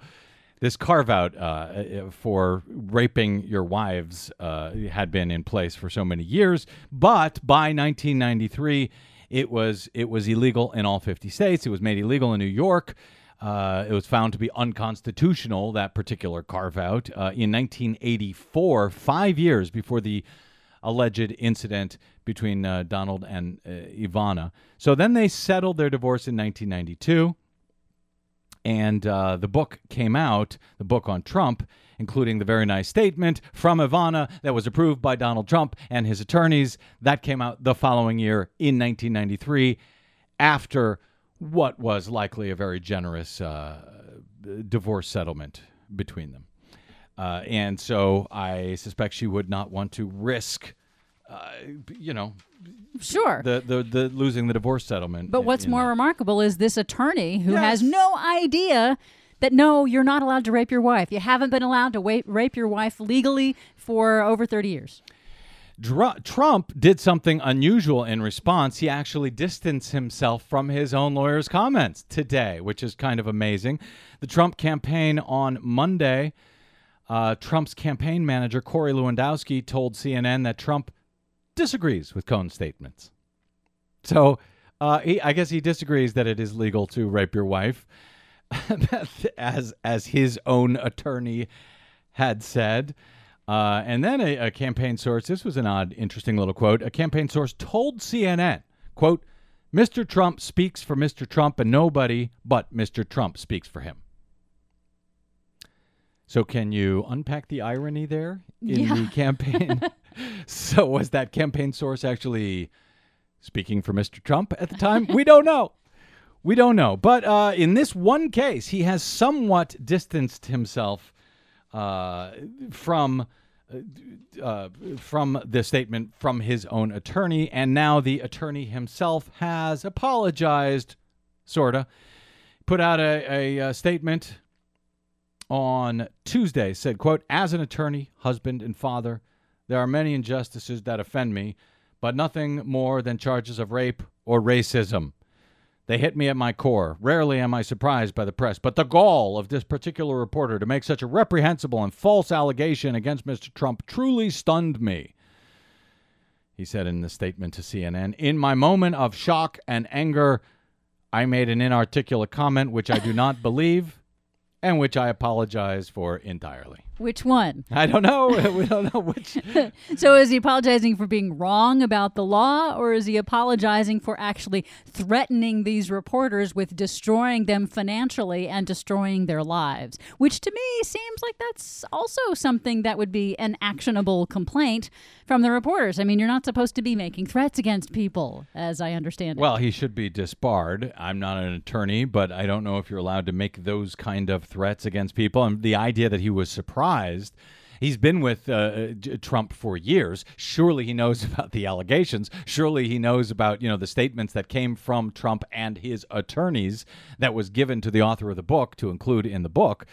this carve out uh, for raping your wives uh, had been in place for so many years. But by 1993, it was it was illegal in all 50 states. It was made illegal in New York. Uh, it was found to be unconstitutional, that particular carve out, uh, in 1984, five years before the alleged incident between uh, Donald and uh, Ivana. So then they settled their divorce in 1992 and uh, the book came out, the book on Trump, including the very nice statement from Ivana that was approved by Donald Trump and his attorneys. That came out the following year in 1993, after what was likely a very generous uh, divorce settlement between them. Uh, and so I suspect she would not want to risk, uh, you know, Sure. the, the, the losing the divorce settlement. But in- what's in more that. remarkable is this attorney who has no idea that no, you're not allowed to rape your wife. You haven't been allowed to wa- rape your wife legally for over 30 years. Dr- Trump did something unusual in response. He actually distanced himself from his own lawyer's comments today, which is kind of amazing. The Trump campaign on Monday, uh, Trump's campaign manager, Corey Lewandowski, told CNN that Trump disagrees with Cohen's statements. So uh, he, I guess he disagrees that it is legal to rape your wife, as as his own attorney had said. Uh, and then a, a campaign source, this was an odd, interesting little quote. A campaign source told CNN, quote, Mr. Trump speaks for Mr. Trump and nobody but Mr. Trump speaks for him. So can you unpack the irony there in Yeah. the campaign? so was that campaign source actually speaking for Mr. Trump at the time? we don't know. We don't know. But uh, in this one case, he has somewhat distanced himself uh, from. Uh, from the statement from his own attorney, and now the attorney himself has apologized, sorta. Put out a, a, uh statement on Tuesday. Said, "quote As an attorney, husband, and father, there are many injustices that offend me, but nothing more than charges of rape or racism. They hit me at my core. Rarely am I surprised by the press, but the gall of this particular reporter to make such a reprehensible and false allegation against Mr. Trump truly stunned me. He said in the statement to CNN In my moment of shock and anger, I made an inarticulate comment which I do not believe and which I apologize for entirely. Which one? I don't know. we don't know which. So is he apologizing for being wrong about the law, or is he apologizing for actually threatening these reporters with destroying them financially and destroying their lives? Which to me seems like that's also something that would be an actionable complaint from the reporters. I mean, you're not supposed to be making threats against people, as I understand it. Well, he should be disbarred. I'm not an attorney, but I don't know if you're allowed to make those kind of threats against people. And the idea that he was surprised. He's been with uh, Trump for years. Surely he knows about the allegations. Surely he knows about you know the statements that came from Trump and his attorneys that was given to the author of the book to include in the book.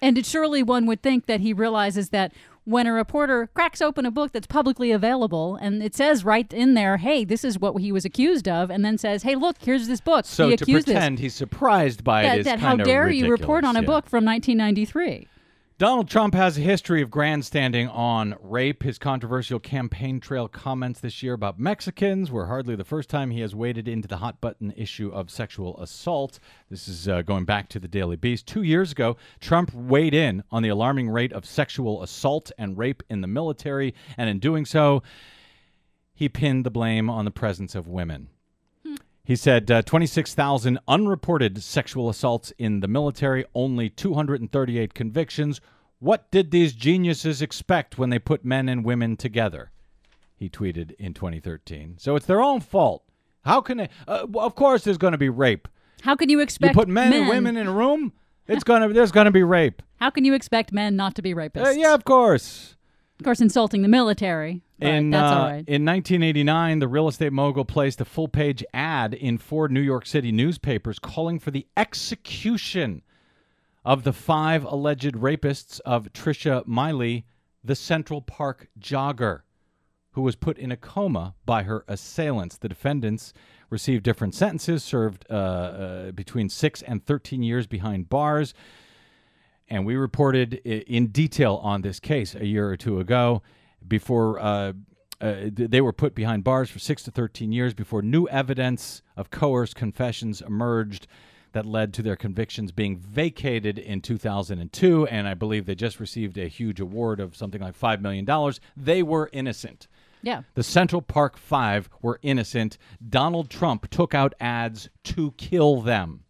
And it surely one would think that he realizes that when a reporter cracks open a book that's publicly available and it says right in there, hey, this is what he was accused of, and then says, hey, look, here's this book. So he to pretend he's surprised by this. it That, is that how dare you report on a yeah. book from 1993? Donald Trump has a history of grandstanding on rape. His controversial campaign trail comments this year about Mexicans were hardly the first time he has waded into the hot button issue of sexual assault. This is uh, going back to the Daily Beast. Two years ago, Trump weighed in on the alarming rate of sexual assault and rape in the military, and in doing so, he pinned the blame on the presence of women. He said uh, 26,000 unreported sexual assaults in the military, only 238 convictions. What did these geniuses expect when they put men and women together? He tweeted in 2013. So it's their own fault. How can they? Uh, well, of course, there's going to be rape. How can you expect You put men, and women in a room, it's gonna there's going to be rape. How can you expect men not to be rapists? Uh, yeah, of course. Of course, insulting the military. In that's uh, all right. in 1989, the real estate mogul placed a full page ad in four New York City newspapers calling for the execution of the five alleged rapists of Trisha Meili, the Central Park jogger, who was put in a coma by her assailants. The defendants received different sentences, served uh, uh, between six and 13 years behind bars and we reported in detail on this case a year or two ago before uh, uh, they were put behind bars for 6 to 13 years before new evidence of coerced confessions emerged that led to their convictions being vacated in 2002 and i believe they just received a huge award of something like $5 million they were innocent yeah. the Central Park Five were innocent. Donald Trump took out ads to kill them,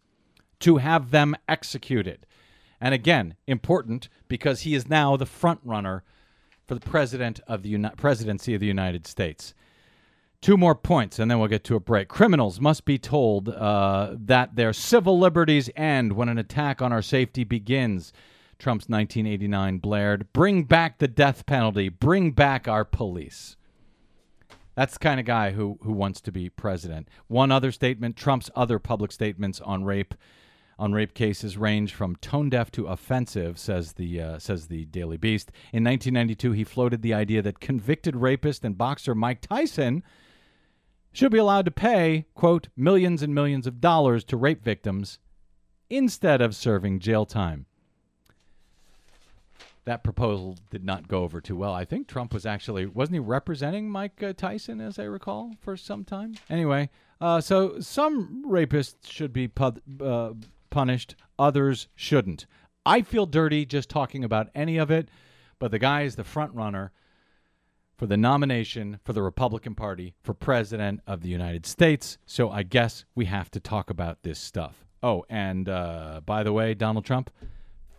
to have them executed. And again, important because he is now the front runner for the president of the Uni- presidency of the United States. Two more points, and then we'll get to a break. Criminals must be told uh, that their civil liberties end when an attack on our safety begins. Trump's 1989 blared, Bring back the death penalty, bring back our police. That's the kind of guy who, who wants to be president. One other statement Trump's other public statements on rape on rape cases range from tone deaf to offensive, says the uh, says the Daily Beast. In 1992, he floated the idea that convicted rapist and boxer Mike Tyson should be allowed to pay quote millions and millions of dollars to rape victims instead of serving jail time. That proposal did not go over too well. I think Trump was actually wasn't he representing Mike uh, Tyson, as I recall, for some time. Anyway, uh, so some rapists should be pu- uh, punished, others shouldn't. I feel dirty just talking about any of it, but the guy is the front runner for the nomination for the Republican Party for President of the United States. So I guess we have to talk about this stuff. Oh, and uh, by the way, Donald Trump,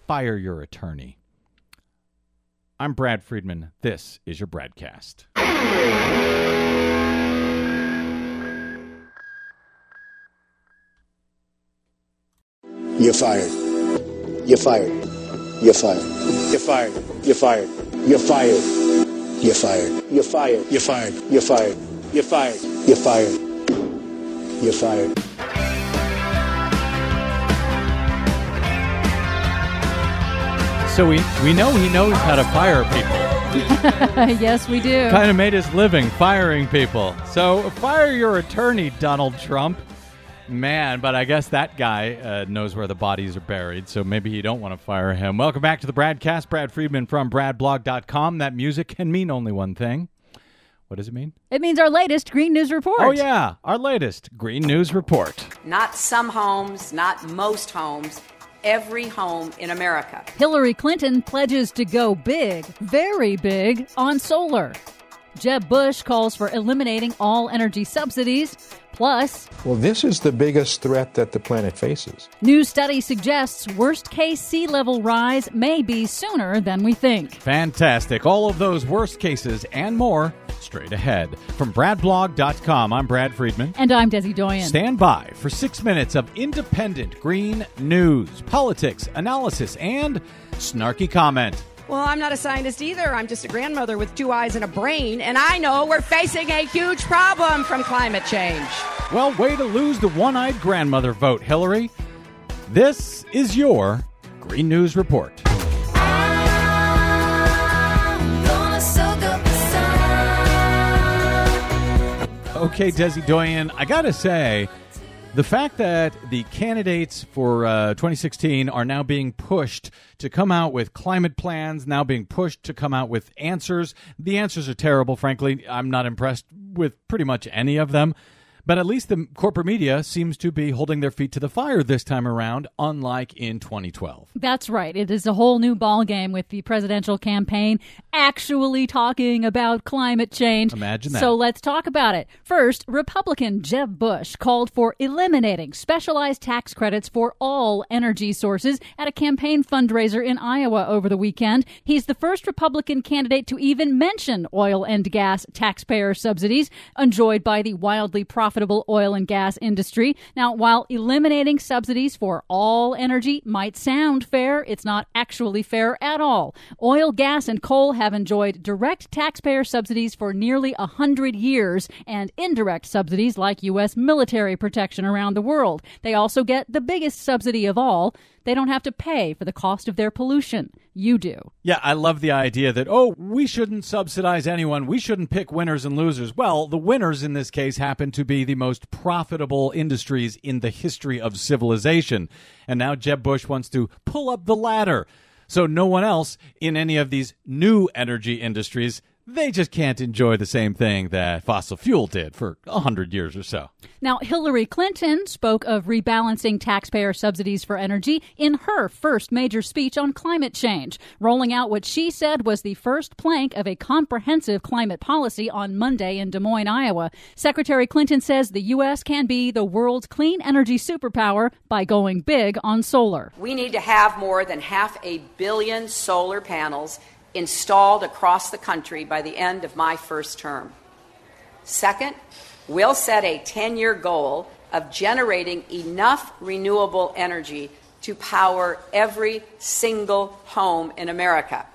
fire your attorney. I'm Brad Friedman. This is your Bradcast. You're fired. You're fired. You're fired. You're fired. You're fired. You're fired. You're fired. You're fired. You're fired. You're fired. You're fired. You're fired. You're fired. So we we know he knows how to fire people. yes, we do. Kind of made his living firing people. So fire your attorney, Donald Trump. Man, but I guess that guy uh, knows where the bodies are buried, so maybe you don't want to fire him. Welcome back to the Bradcast. Brad Friedman from BradBlog.com. That music can mean only one thing. What does it mean? It means our latest Green News Report. Oh, yeah, our latest Green News Report. Not some homes, not most homes, every home in America. Hillary Clinton pledges to go big, very big, on solar. Jeb Bush calls for eliminating all energy subsidies. Plus, Well, this is the biggest threat that the planet faces. new study suggests worst case sea level rise may be sooner than we think. Fantastic. All of those worst cases and more straight ahead. From BradBlog.com, I'm Brad Friedman. And I'm Desi Doyen. Stand by for six minutes of independent green news, politics, analysis, and snarky comment. Well, I'm not a scientist either. I'm just a grandmother with two eyes and a brain, and I know we're facing a huge problem from climate change. Well, way to lose the one eyed grandmother vote, Hillary. This is your Green News Report. Okay, Desi Doyen, I gotta say, the fact that the candidates for uh, 2016 are now being pushed to come out with climate plans, now being pushed to come out with answers. The answers are terrible, frankly. I'm not impressed with pretty much any of them. But at least the corporate media seems to be holding their feet to the fire this time around, unlike in 2012. That's right. It is a whole new ballgame with the presidential campaign actually talking about climate change. Imagine that. So let's talk about it. First, Republican Jeb Bush called for eliminating specialized tax credits for all energy sources at a campaign fundraiser in Iowa over the weekend. He's the first Republican candidate to even mention oil and gas taxpayer subsidies enjoyed by the wildly profitable oil and gas industry. Now, while eliminating subsidies for all energy might sound fair, it's not actually fair at all. Oil, gas, and coal have enjoyed direct taxpayer subsidies for nearly a hundred years and indirect subsidies like U.S. military protection around the world. They also get the biggest subsidy of all. They don't have to pay for the cost of their pollution. You do. Yeah, I love the idea that, oh, we shouldn't subsidize anyone. We shouldn't pick winners and losers. Well, the winners in this case happen to be the most profitable industries in the history of civilization. And now Jeb Bush wants to pull up the ladder. So no one else in any of these new energy industries, they just can't enjoy the same thing that fossil fuel did for a hundred years or so. Now, Hillary Clinton spoke of rebalancing taxpayer subsidies for energy in her first major speech on climate change, rolling out what she said was the first plank of a comprehensive climate policy on Monday in Des Moines, Iowa. Secretary Clinton says the U.S. can be the world's clean energy superpower by going big on solar. We need to have more than half a billion solar panels installed across the country by the end of my first term. Second, we'll set a 10 year goal of generating enough renewable energy to power every single home in America.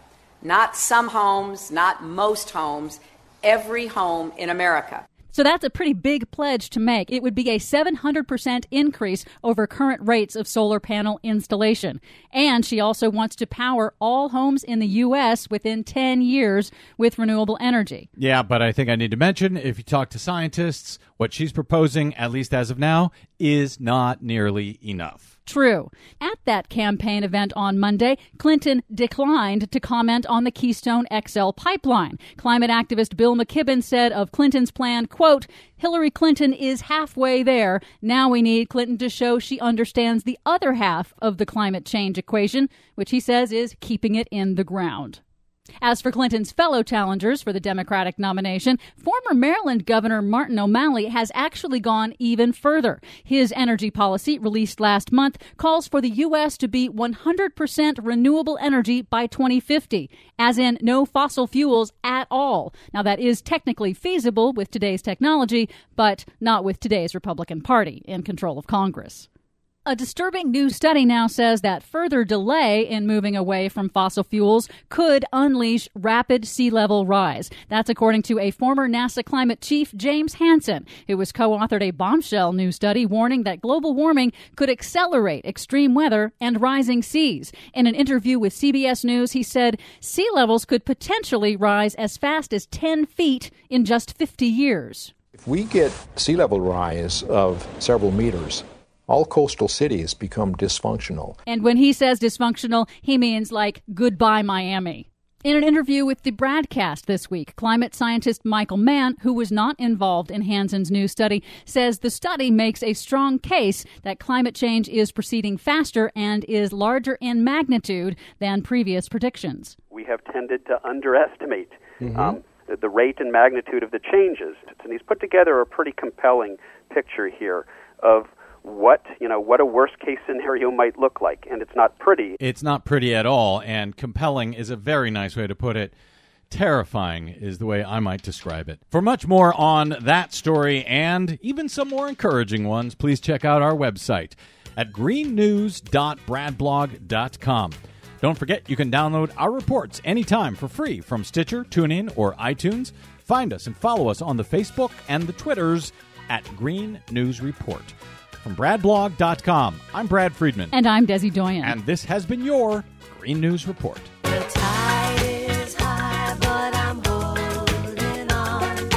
Not some homes, not most homes, every home in America. So that's a pretty big pledge to make. It would be a 700% increase over current rates of solar panel installation. And she also wants to power all homes in the U.S. within 10 years with renewable energy. Yeah, but I think I need to mention if you talk to scientists, what she's proposing, at least as of now, is not nearly enough. True. At that campaign event on Monday, Clinton declined to comment on the Keystone XL pipeline. Climate activist Bill McKibben said of Clinton's plan, quote, Hillary Clinton is halfway there. Now we need Clinton to show she understands the other half of the climate change equation, which he says is keeping it in the ground. As for Clinton's fellow challengers for the Democratic nomination, former Maryland Governor Martin O'Malley has actually gone even further. His energy policy, released last month, calls for the U.S. to be 100% renewable energy by 2050, as in no fossil fuels at all. Now, that is technically feasible with today's technology, but not with today's Republican Party in control of Congress. A disturbing new study now says that further delay in moving away from fossil fuels could unleash rapid sea level rise. That's according to a former NASA climate chief, James Hansen, who has co authored a bombshell new study warning that global warming could accelerate extreme weather and rising seas. In an interview with CBS News, he said sea levels could potentially rise as fast as 10 feet in just 50 years. If we get sea level rise of several meters, all coastal cities become dysfunctional. And when he says dysfunctional, he means like goodbye, Miami. In an interview with the Bradcast this week, climate scientist Michael Mann, who was not involved in Hansen's new study, says the study makes a strong case that climate change is proceeding faster and is larger in magnitude than previous predictions. We have tended to underestimate um, the, the rate and magnitude of the changes. And he's put together a pretty compelling picture here of what you know what a worst case scenario might look like, and it's not pretty. It's not pretty at all, and compelling is a very nice way to put it. Terrifying is the way I might describe it. For much more on that story and even some more encouraging ones, please check out our website at greennews.bradblog.com. Don't forget you can download our reports anytime for free from Stitcher, TuneIn, or iTunes. Find us and follow us on the Facebook and the Twitters at Green News Report. From bradblog.com, I'm Brad Friedman. And I'm Desi Doyen. And this has been your Green News Report. The tide is high, but I'm holding on.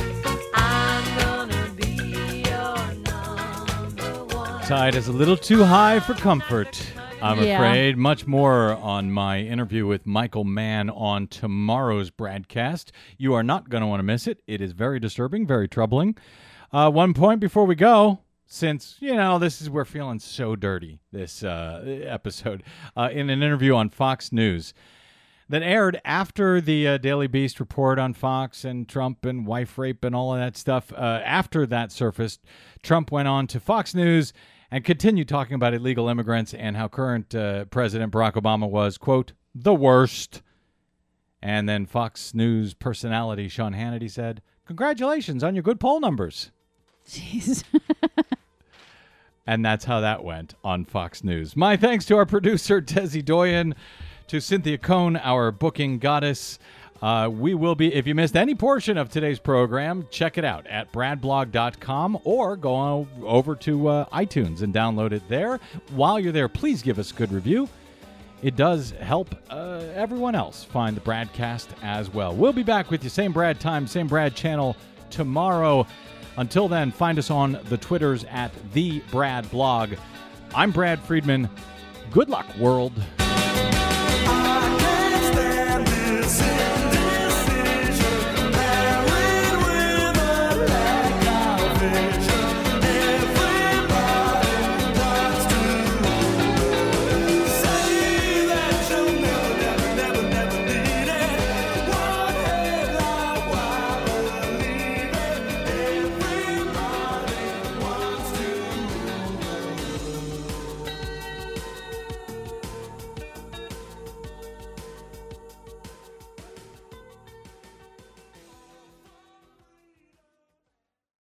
I'm gonna be your number one. Tide is a little too high for comfort. I'm Yeah. afraid. Much more on my interview with Michael Mann on tomorrow's Bradcast. You are not going to want to miss it. It is very disturbing, very troubling. Uh, one point before we go, since you know this is we're feeling so dirty this uh, episode, uh, in an interview on Fox News that aired after the uh, Daily Beast report on Fox and Trump and wife rape and all of that stuff. Uh, after that surfaced, Trump went on to Fox News and continued talking about illegal immigrants and how current uh, President Barack Obama was, quote, the worst. And then Fox News personality Sean Hannity said, Congratulations on your good poll numbers. Jeez. And that's how that went on Fox News. My thanks to our producer, Desi Doyen, to Cynthia Cohn, our booking goddess. Uh, we will be, if you missed any portion of today's program, check it out at bradblog.com or go on over to uh, iTunes and download it there. While you're there, please give us a good review. It does help uh, everyone else find the Bradcast as well. We'll be back with you, same Brad time, same Brad channel tomorrow. Until then, find us on the Twitters at the Brad Blog. I'm Brad Friedman. Good luck, world.